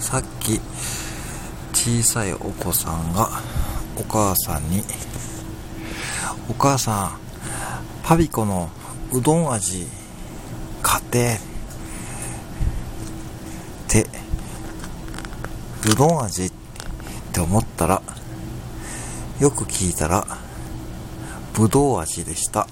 さっき小さいお子さんがお母さんにお母さんパピコのうどん味買ってってうどん味って思ったらよく聞いたらぶどう味でした。